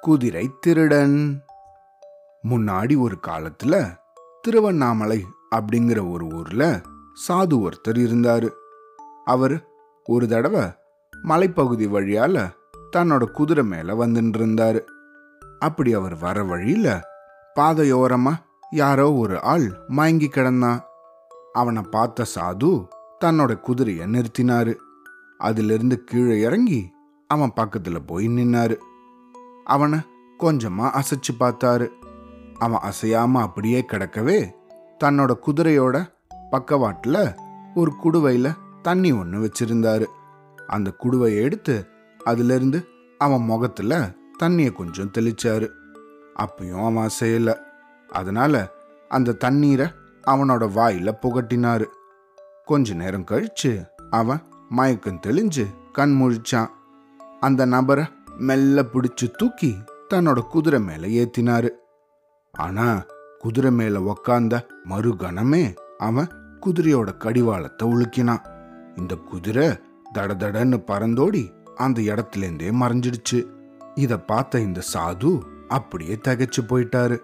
குதிரை திருடன். முன்னாடி ஒரு காலத்துல திருவண்ணாமலை அப்படிங்கிற ஒரு ஊர்ல சாது ஒருத்தர் இருந்தாரு. அவர் ஒரு தடவை மலைப்பகுதி வழியால தன்னோட குதிரை மேல வந்துட்டு இருந்தாரு. அப்படி அவர் வர வழியில பாதையோரமா யாரோ ஒரு ஆள் மயங்கி கிடந்தான். அவனை பார்த்த சாது தன்னோட குதிரையை நிறுத்தினாரு. அதிலிருந்து கீழே இறங்கி அவன் பக்கத்துல போய் நின்னாரு. அவனை கொஞ்சமா அசைச்சு பார்த்தாரு. அவன் அசையாம அப்படியே கிடக்கவே தன்னோட குதிரையோட பக்கவாட்டுல ஒரு குடுவையில தண்ணி ஒன்று வச்சிருந்தாரு. அந்த குடுவையை எடுத்து அதிலிருந்து அவன் முகத்துல தண்ணியை கொஞ்சம் தெளிச்சாரு. அப்பயும் அவன் அசையல. அதனால அந்த தண்ணீரை அவனோட வாயில புகட்டினாரு. கொஞ்ச நேரம் கழிச்சு அவன் மயக்கம் தெளிஞ்சு கண் முழிச்சான். அந்த நபரை மெல்ல பிடிச்சு தூக்கி தன்னோட குதிரை மேல ஏத்தினாரு. ஆனா குதிரை மேல உக்காந்த மறுகணமே அவன் குதிரையோட கடிவாளத்தை உலுக்கினான். இந்த குதிரை தடதடன்னு பறந்தோடி அந்த இடத்துலேருந்தே மறைஞ்சிடுச்சு. இத பார்த்த இந்த சாது அப்படியே தகைச்சு போயிட்டாரு.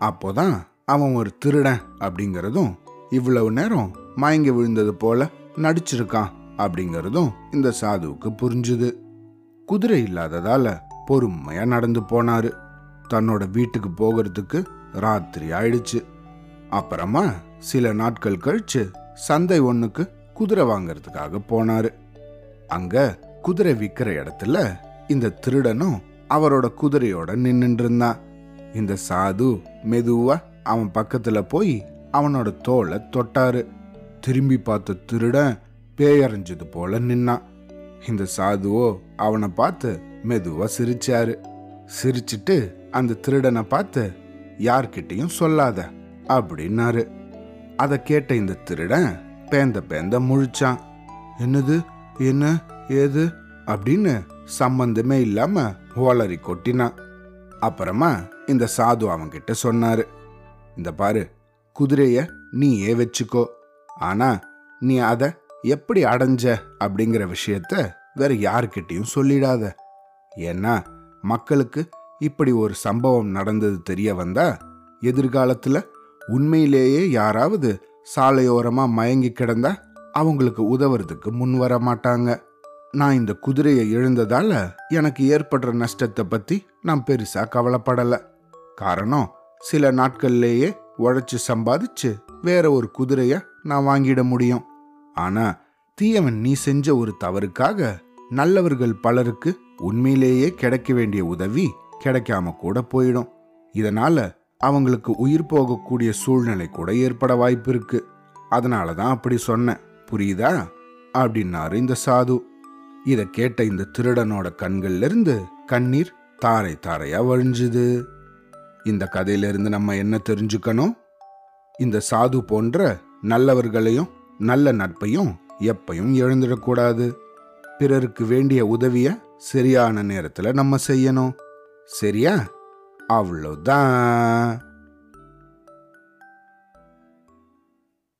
அப்போதான் அவன் ஒரு திருடன் அப்படிங்கறதும் இவ்வளவு நேரம் மயங்கி விழுந்தது போல நடிச்சிருக்கான் அப்படிங்கறதும் இந்த சாதுவுக்கு புரிஞ்சுது. குதிரை இல்லாததால பொறுமையா நடந்து போனாரு. தன்னோட வீட்டுக்கு போகிறதுக்கு ராத்திரி ஆயிடுச்சு. அப்புறமா சில நாட்கள் கழிச்சு சந்தை ஒண்ணுக்கு குதிரை வாங்கறதுக்காக போனாரு. அங்க குதிரை விற்கிற இடத்துல இந்த திருடனும் அவரோட குதிரையோட நின்னுட்டு இருந்தான். இந்த சாது மெதுவா அவன் பக்கத்துல போய் அவனோட தோலை தொட்டாரு. திரும்பி பார்த்த திருடன் பேயறிஞ்சது போல நின்னான். இந்த சாதுவோ அவனை பார்த்து மெதுவா சிரிச்சாரு. சிரிச்சிட்டு அந்த திருடனை பார்த்து யார்கிட்டையும் சொல்லாத அப்படின்னாரு. அதை கேட்ட இந்த திருடன் பேந்த பேந்த முழிச்சான். என்னது? என்ன? ஏது? அப்படின்னு சம்பந்தமே இல்லாம ஓலரி கொட்டினான். அப்புறமா இந்த சாது அவன்கிட்ட சொன்னாரு. இந்த பாரு குதிரைய நீயே வச்சுக்கோ. ஆனா நீ அதை எப்படி அடைஞ்ச அப்படிங்கிற விஷயத்த வேற யார்கிட்டையும் சொல்லிடாத. ஏன்னா மக்களுக்கு இப்படி ஒரு சம்பவம் நடந்தது தெரிய வந்தா எதிர்காலத்துல உண்மையிலேயே யாராவது சாலையோரமா மயங்கி கிடந்தா அவங்களுக்கு உதவுறதுக்கு முன் வர மாட்டாங்க. நான் இந்த குதிரையை எழுந்ததால் எனக்கு ஏற்படுற நஷ்டத்தை பத்தி நான் பெருசா கவலைப்படல. காரணம் சில நாட்கள்லேயே உழைச்சி சம்பாதிச்சு வேற ஒரு குதிரைய நான் வாங்கிட முடியும். ஆனா தீயவன் நீ செஞ்ச ஒரு தவறுக்காக நல்லவர்கள் பலருக்கு உண்மையிலேயே கிடைக்க வேண்டிய உதவி கிடைக்காம கூட போயிடும். இதனால அவங்களுக்கு உயிர் போகக்கூடிய சூழ்நிலை கூட ஏற்பட வாய்ப்பு இருக்கு. அதனால தான் அப்படி சொன்னேன் புரியுதா? அப்படின்னாரு இந்த சாது. இதை கேட்ட இந்த திருடனோட கண்கள்ல இருந்து கண்ணீர் தாரை தாரையா வழிஞ்சுது. இந்த கதையிலிருந்து நம்ம என்ன தெரிஞ்சுக்கணும்? இந்த சாது போன்ற நல்லவர்களையும் நல்ல நட்பையும் எப்பையும் எழுந்துடக்கூடாது. பிறருக்கு வேண்டிய உதவிய சரியான நேரத்தில் நம்ம செய்யணும். சரியா? அவ்வளோதான்